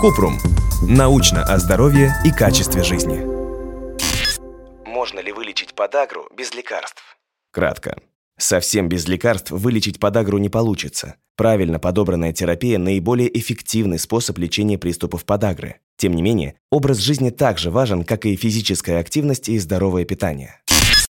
Купрум. Научно о здоровье и качестве жизни. Можно ли вылечить подагру без лекарств? Кратко. Совсем без лекарств вылечить подагру не получится. Правильно подобранная терапия – наиболее эффективный способ лечения приступов подагры. Тем не менее, образ жизни также важен, как и физическая активность и здоровое питание.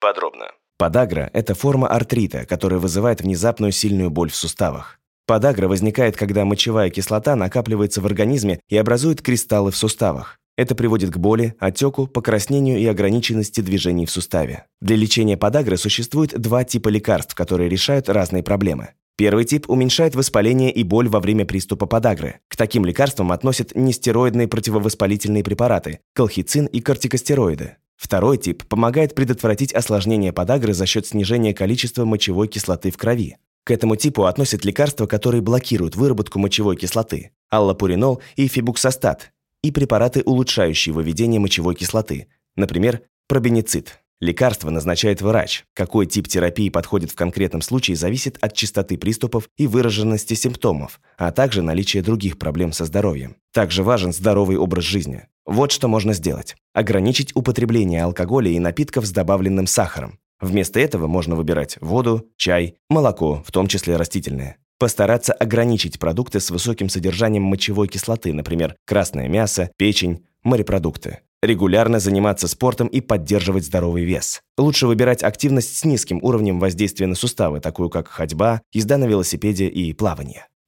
Подробно. Подагра – это форма артрита, которая вызывает внезапную сильную боль в суставах. Подагра возникает, когда мочевая кислота накапливается в организме и образует кристаллы в суставах. Это приводит к боли, отеку, покраснению и ограниченности движений в суставе. Для лечения подагры существует два типа лекарств, которые решают разные проблемы. Первый тип уменьшает воспаление и боль во время приступа подагры. К таким лекарствам относят нестероидные противовоспалительные препараты, колхицин и кортикостероиды. Второй тип помогает предотвратить осложнение подагры за счет снижения количества мочевой кислоты в крови. К этому типу относят лекарства, которые блокируют выработку мочевой кислоты – аллопуринол и фибуксостат, и препараты, улучшающие выведение мочевой кислоты, например, пробеницид. Лекарство назначает врач. Какой тип терапии подходит в конкретном случае, зависит от частоты приступов и выраженности симптомов, а также наличия других проблем со здоровьем. Также важен здоровый образ жизни. Вот что можно сделать. Ограничить употребление алкоголя и напитков с добавленным сахаром. Вместо этого можно выбирать воду, чай, молоко, в том числе растительное. Постараться ограничить продукты с высоким содержанием мочевой кислоты, например, красное мясо, печень, морепродукты. Регулярно заниматься спортом и поддерживать здоровый вес. Лучше выбирать активность с низким уровнем воздействия на суставы, такую как ходьба, езда на велосипеде и плавание.